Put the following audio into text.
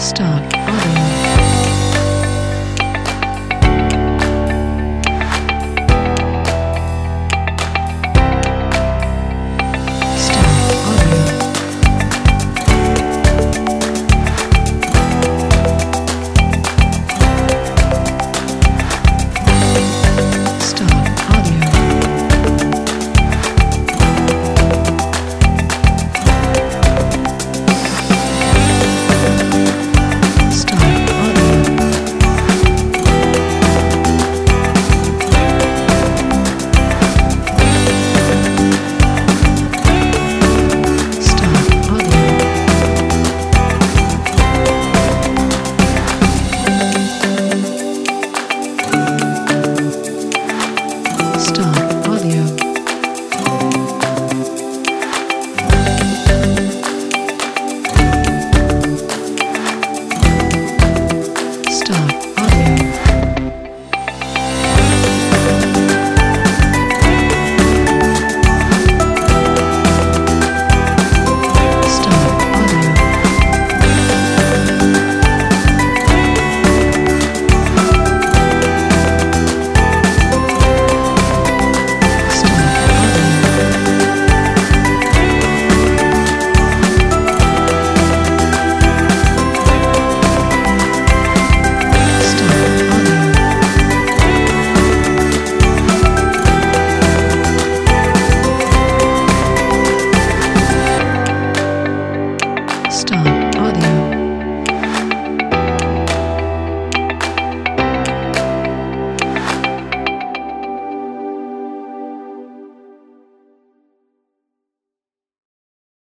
Start.